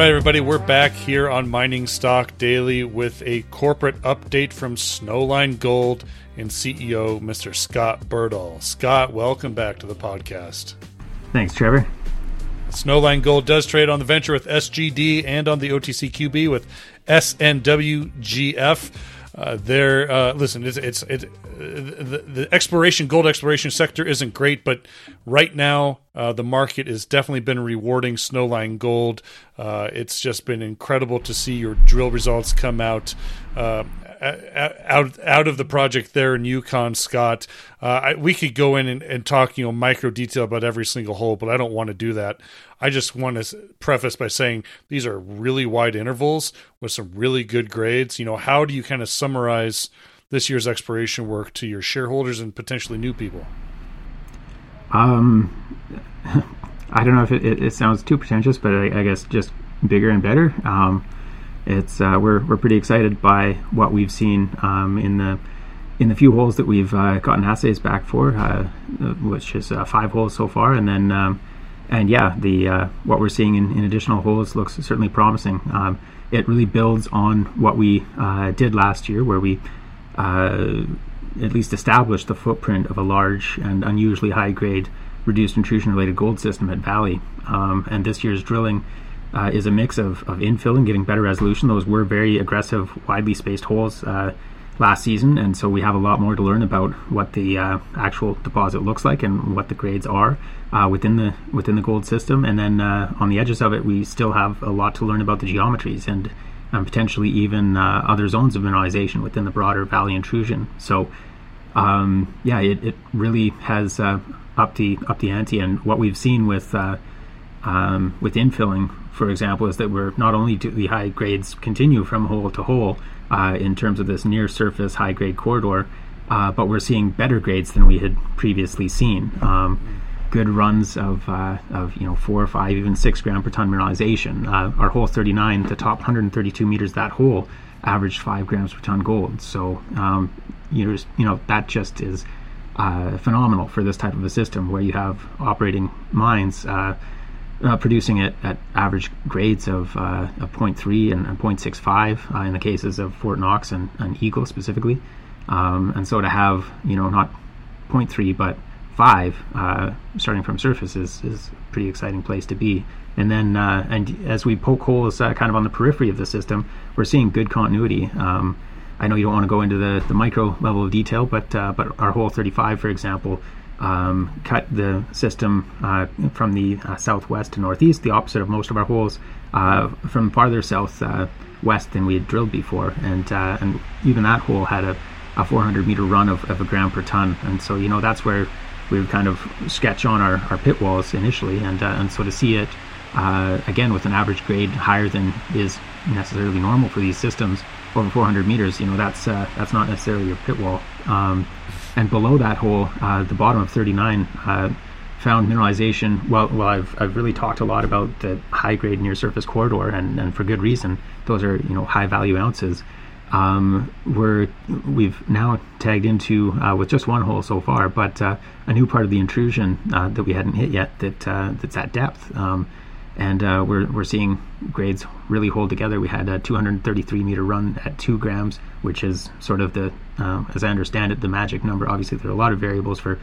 All right, everybody, we're back here on Mining Stock Daily with a corporate update from Snowline Gold and CEO Mr. Scott Berdahl. Scott, welcome back to the podcast. Thanks, Trevor. Snowline Gold does trade on the venture with SGD and on the OTCQB with SNWGF. Uh, there, uh, listen, it's, it's it, the, the exploration gold exploration sector isn't great, but right now uh, the market has definitely been rewarding Snowline Gold. Uh, it's just been incredible to see your drill results come out uh, out out of the project there in Yukon, Scott. Uh, I, we could go in and, and, talk, you know, micro detail about every single hole, but I don't want to do that. I just want to preface by saying these are really wide intervals with some really good grades. You know, how do you kind of summarize this year's exploration work to your shareholders and potentially new people? Um, I don't know if it, it, it sounds too pretentious, but I, I, guess just bigger and better. Um, it's uh, we're we're pretty excited by what we've seen um, in the in the few holes that we've uh, gotten assays back for, uh, which is uh, five holes so far, and then um, and yeah, the uh, what we're seeing in, in, additional holes looks certainly promising. Um, it really builds on what we uh, did last year, where we at least established the footprint of a large and unusually high grade reduced intrusion related gold system at Valley, um, and this year's drilling uh, is a mix of, of infill and getting better resolution. Those were very aggressive, widely spaced holes uh, last season, and so we have a lot more to learn about what the uh, actual deposit looks like and what the grades are uh, within the within the gold system. And then uh, on the edges of it, we still have a lot to learn about the geometries and, and potentially even uh, other zones of mineralization within the broader valley intrusion. So. Um, yeah, it, it really has up the up the ante, and what we've seen with um, with infilling for example, is that we're not only do the high grades continue from hole to hole uh, in terms of this near surface high grade corridor, uh, but we're seeing better grades than we had previously seen. Um, good runs of, uh, of you know four or five, even six gram per ton mineralization. Uh, our hole 39, the top 132 meters that hole, averaged five grams per ton gold. So um, you know, that just is uh, phenomenal for this type of a system where you have operating mines. Uh, producing it at average grades of, uh, of 0.3 and, and 0.65 uh, in the cases of Fort Knox and, and Eagle specifically. Um, and so to have, you know, not 0.3 but 5 uh, starting from surface is, is a pretty exciting place to be. And then, uh, and as we poke holes uh, kind of on the periphery of the system, we're seeing good continuity. Um, I know you don't want to go into the, the micro level of detail, but but our hole 35, for example, um, cut the system uh, from the uh, southwest to northeast, the opposite of most of our holes, uh, from farther south uh, west than we had drilled before, and uh, and even that hole had a, a 400 meter run of, of, a gram per ton, and so you know that's where we would kind of sketch on our, our pit walls initially, and and so to see it again with an average grade higher than is necessarily normal for these systems over 400 meters, you know that's that's not necessarily your pit wall. Um, and below that hole, uh, the bottom of 39, uh, found mineralization. Well, well, I've, I've really talked a lot about the high grade near surface corridor, and, and for good reason. Those are you know high value ounces. Um, we're we've now tagged into uh, with just one hole so far, but uh, a new part of the intrusion uh, that we hadn't hit yet that uh, that's at depth. Um, and uh, we're, we're seeing grades really hold together. We had a 233 meter run at two grams, which is sort of the, uh, as I understand it, the magic number. Obviously, there are a lot of variables for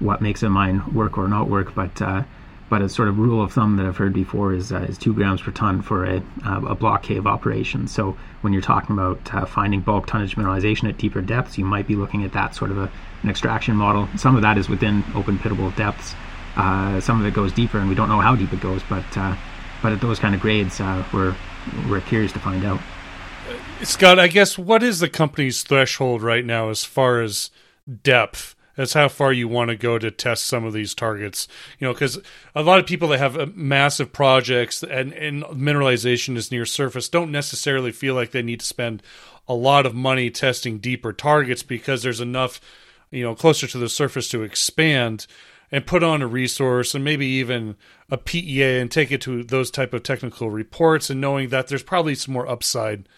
what makes a mine work or not work, but uh, but a sort of rule of thumb that I've heard before is uh, is two grams per ton for a, uh, a block cave operation. So when you're talking about uh, finding bulk tonnage mineralization at deeper depths, you might be looking at that sort of a, an extraction model. Some of that is within open pitable depths. Uh, some of it goes deeper, and we don't know how deep it goes. But uh, but at those kind of grades, uh, we're we're curious to find out. Scott, I guess what is the company's threshold right now as far as depth? That's how far you want to go to test some of these targets. You know, because a lot of people that have uh, massive projects and, and mineralization is near surface don't necessarily feel like they need to spend a lot of money testing deeper targets because there's enough, you know, closer to the surface to expand and put on a resource and maybe even a PEA and take it to those type of technical reports and knowing that there's probably some more upside,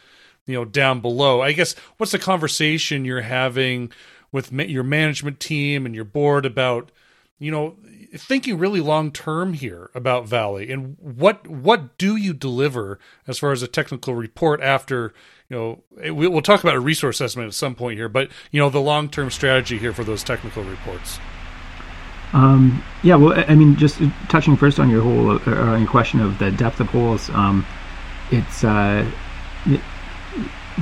you know, down below. I guess what's the conversation you're having with your management team and your board about, you know, thinking really long term here about Valley and what what do you deliver as far as a technical report after you know we'll talk about a resource estimate at some point here, but you know the long term strategy here for those technical reports. Um, yeah, well, I mean, just touching first on your whole uh, your question of the depth of holes, um, it's uh, it,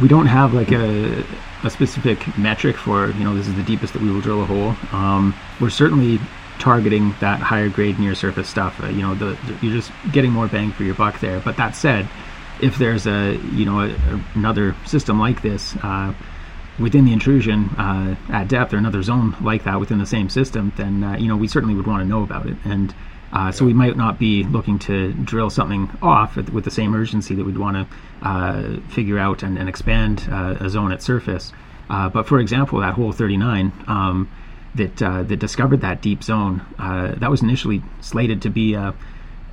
we don't have like a a specific metric for you know this is the deepest that we will drill a hole. Um, we're certainly targeting that higher grade near surface stuff. Uh, you know, the, the, you're just getting more bang for your buck there. But that said, if there's a you know a, another system like this uh, within the intrusion uh, at depth or another zone like that within the same system, then uh, you know we certainly would want to know about it. And uh, so we might not be looking to drill something off with the same urgency that we'd want to uh, figure out and, and expand a zone at surface. but for example, that hole 39. Um, that uh, that discovered that deep zone. Uh, that was initially slated to be a,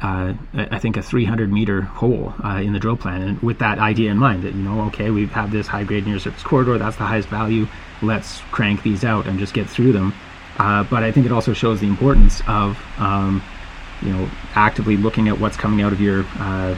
uh, I think a 300 meter hole uh, in the drill plan, and with that idea in mind that you know, okay, we have this high grade near surface corridor, that's the highest value. Let's crank these out and just get through them. Uh, but I think it also shows the importance of um, you know actively looking at what's coming out of your uh,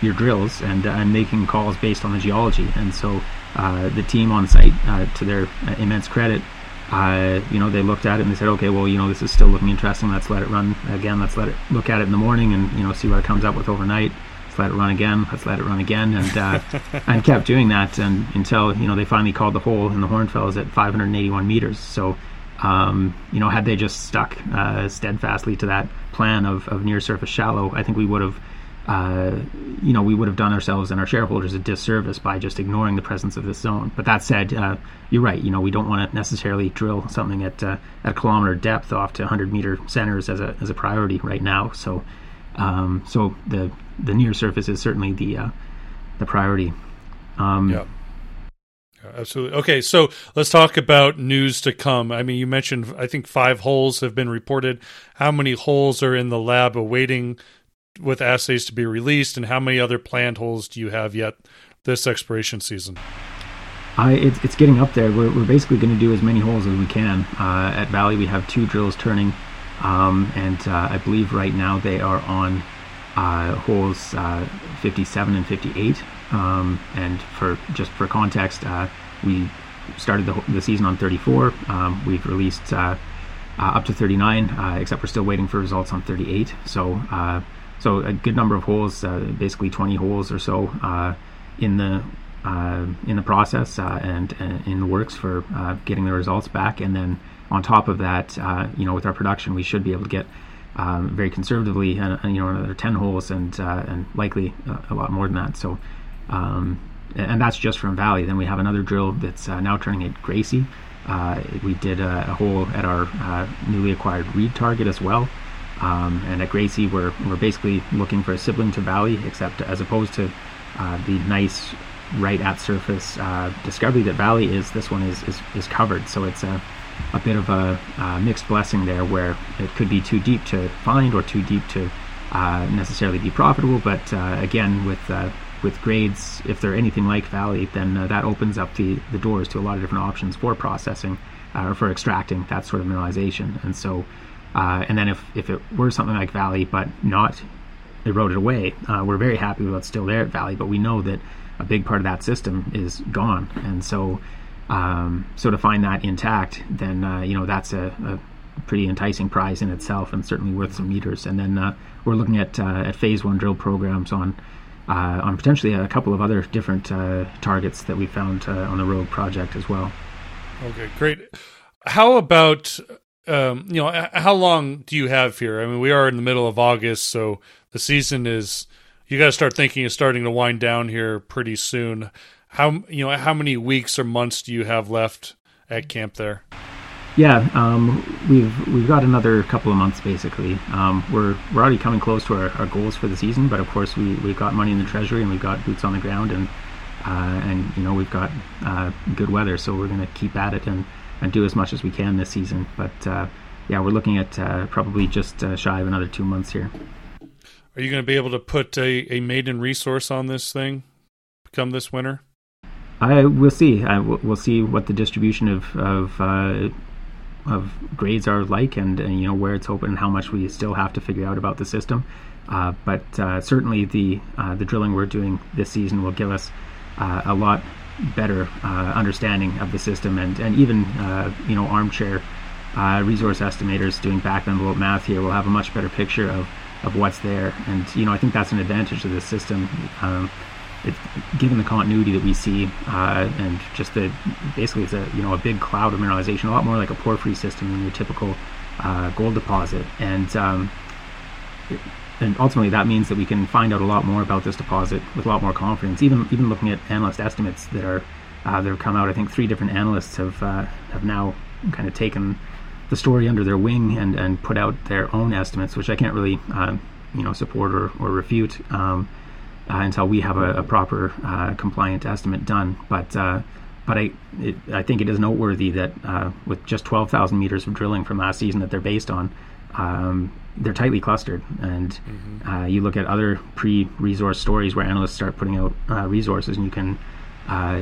your drills and and making calls based on the geology. And so the team on site, to their immense credit, uh, you know, they looked at it and they said, okay, well, you know, this is still looking interesting. Let's let it run again. Let's let it look at it in the morning and you know see what it comes up with overnight. Let's let it run again. Let's let it run again, and uh, and kept doing that and until you know they finally called the hole in the Hornfels at 581 meters. So. Um, you know, had they just stuck uh, steadfastly to that plan of, of near surface shallow, I think we would have uh, you know, we would have done ourselves and our shareholders a disservice by just ignoring the presence of this zone. But that said, uh, you're right. You know, we don't want to necessarily drill something at uh, at a kilometer depth off to 100 meter centers as a as a priority right now. So, um, so the the near surface is certainly the uh, the priority. Um, yeah. Absolutely. Okay, so let's talk about news to come. I mean, you mentioned I think five holes have been reported. How many holes are in the lab awaiting with assays to be released, and how many other planned holes do you have yet this exploration season? I, it's, it's getting up there. We're, we're basically going to do as many holes as we can. Uh, at Valley, we have two drills turning, um, and uh, I believe right now they are on uh, holes uh, 57 and 58. Um, and for just for context, uh, we started the, the season on 34. Um, we've released uh, up to 39, except we're still waiting for results on 38. So so a good number of holes, uh, basically 20 holes or so uh, in the uh, in the process uh, and, and, in the works for uh, getting the results back. And then on top of that, uh, you know, with our production, we should be able to get um, very conservatively, you know, another 10 holes and and likely a lot more than that. So. Um, and that's just from Valley. Then we have another drill that's now turning at Gracie. we did a, a, hole at our newly acquired Reed target as well. Um, and at Gracie, we're, we're basically looking for a sibling to Valley, except as opposed to uh, the nice right at surface uh, discovery that Valley is, this one is, is, is covered. So it's a, a bit of a, a, mixed blessing there where it could be too deep to find or too deep to uh, necessarily be profitable. But uh, again, with uh, with grades, if they're anything like Valley, then uh, that opens up the, the doors to a lot of different options for processing or for extracting that sort of mineralization. And so uh, and then if, if it were something like Valley, but not eroded away, uh, we're very happy with what's still there at Valley. But we know that a big part of that system is gone, and so um, so to find that intact, then uh, you know that's a, a, pretty enticing prize in itself, and certainly worth some meters. And then uh, we're looking at uh, at phase one drill programs on. Uh, on potentially a couple of other different targets that we found on the Rogue project as well. Okay, great. How about um, you know, how long do you have here? I mean, we are in the middle of August, so the season is you got to start thinking of starting to wind down here pretty soon. How you know how many weeks or months do you have left at camp there? Yeah, um, we've we've got another couple of months basically. Um, we're we're already coming close to our, our, goals for the season, but of course we we've got money in the treasury and we've got boots on the ground and uh, and you know we've got uh, good weather, so we're going to keep at it and and do as much as we can this season. But uh, yeah, we're looking at uh, probably just uh, shy of another two months here. Are you going to be able to put a, a maiden resource on this thing come this winter? I we'll see. I, we'll see what the distribution of of uh, of grades are like, and, and you know where it's open and how much we still have to figure out about the system. Uh, but uh, certainly the uh, the drilling we're doing this season will give us uh, a lot better uh, understanding of the system, and and even uh, you know armchair resource estimators doing back envelope math here will have a much better picture of of what's there. And you know I think that's an advantage of this system. Um, it, given the continuity that we see, uh, and just the basically it's a you know a big cloud of mineralization, a lot more like a porphyry system than your typical uh, gold deposit, and um, and ultimately that means that we can find out a lot more about this deposit with a lot more confidence. Even even looking at analyst estimates that are uh, that have come out, I think three different analysts have uh, have now kind of taken the story under their wing and and put out their own estimates, which I can't really uh, you know support or or refute. Um, uh, until we have a, a proper uh, compliant estimate done. But uh, but I it, I think it is noteworthy that with just 12,000 meters of drilling from last season that they're based on, um, they're tightly clustered. And mm-hmm. Uh, you look at other pre-resource stories where analysts start putting out uh, resources, and you can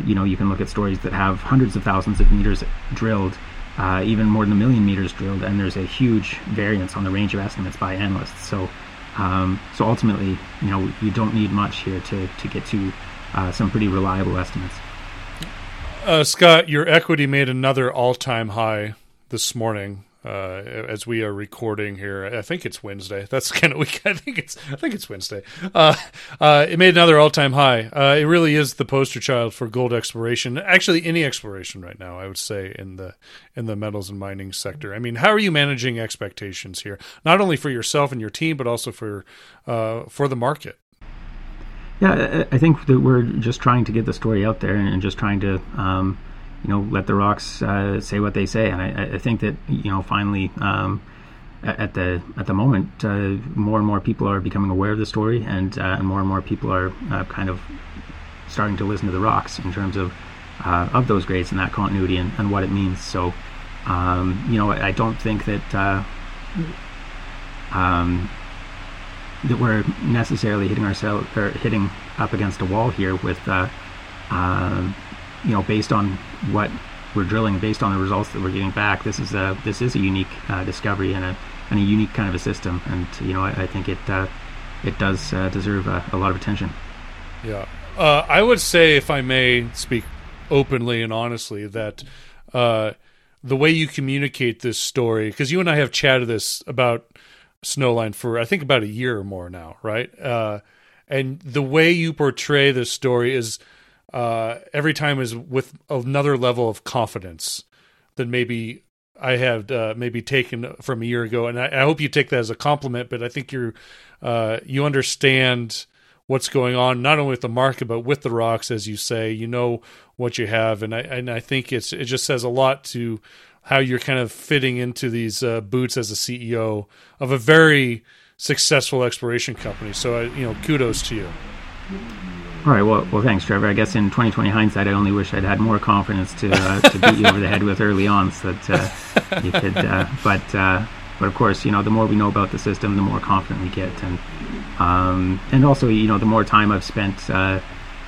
you know you can look at stories that have hundreds of thousands of meters drilled. even more than a million meters drilled, and there's a huge variance on the range of estimates by analysts. So, um, so ultimately, you know, you don't need much here to, to get to uh, some pretty reliable estimates. Uh, Scott, your equity made another all-time high this morning uh, as we are recording here. I think it's Wednesday. That's kind of week. I think it's I think it's Wednesday. Uh, uh, it made another all time high. Uh, it really is the poster child for gold exploration. Actually, any exploration right now, I would say in the in the metals and mining sector. I mean, how are you managing expectations here? Not only for yourself and your team, but also for uh, for the market. Yeah, I think that we're just trying to get the story out there and just trying to. Um, you know, let the rocks uh, say what they say. And I, I, think that you know, finally, um, at the at the moment, uh, more and more people are becoming aware of the story, and uh, more and more people are uh, kind of starting to listen to the rocks in terms of uh, of those grades and that continuity and, and what it means. So, um, you know, I don't think that. Uh, um, that we're necessarily hitting ourselves or hitting up against a wall here with um, you know, based on what we're drilling, based on the results that we're getting back, this is a this is a unique uh, discovery and a and a unique kind of a system. And you know, I, I think it uh, it does uh, deserve a, a, lot of attention. Yeah, uh, I would say, if I may speak openly and honestly, that uh, the way you communicate this story, because you and I have chatted this about Snowline for I think about a year or more now, right? Uh, and the way you portray this story is uh, every time is with another level of confidence than maybe I had uh, maybe taken from a year ago. And I, I, hope you take that as a compliment. But I think you're uh, you understand what's going on not only with the market but with the rocks, as you say. You know what you have, and I and I think it's it just says a lot to how you're kind of fitting into these uh, boots as a CEO of a very successful exploration company. So I, you know, kudos to you. All right. Well, well, thanks, Trevor. I guess in 2020 hindsight, I only wish I'd had more confidence to uh, to beat you over the head with early on, so that uh, you could. Uh, but uh, but of course, you know, the more we know about the system, the more confident we get, and um, and also, you know, the more time I've spent uh,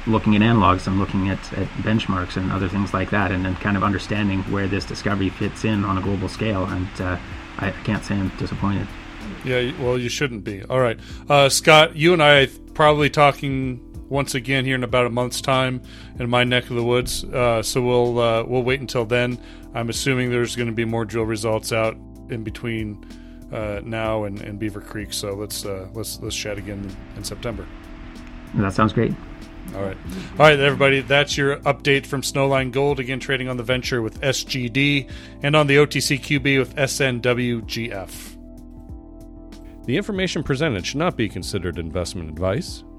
looking at analogs and looking at, at benchmarks and other things like that, and, and kind of understanding where this discovery fits in on a global scale. And uh, I can't say I'm disappointed. Yeah, well, you shouldn't be. All right, Scott, you and I probably talking once again here in about a month's time in my neck of the woods. Uh, so we'll uh, we'll wait until then. I'm assuming there's going to be more drill results out in between uh, now and, and, Beaver Creek. So let's uh, let's let's chat again in September. That sounds great. All right, all right, everybody. That's your update from Snowline Gold. Again, trading on the venture with SGD and on the OTCQB with SNWGF. The information presented should not be considered investment advice.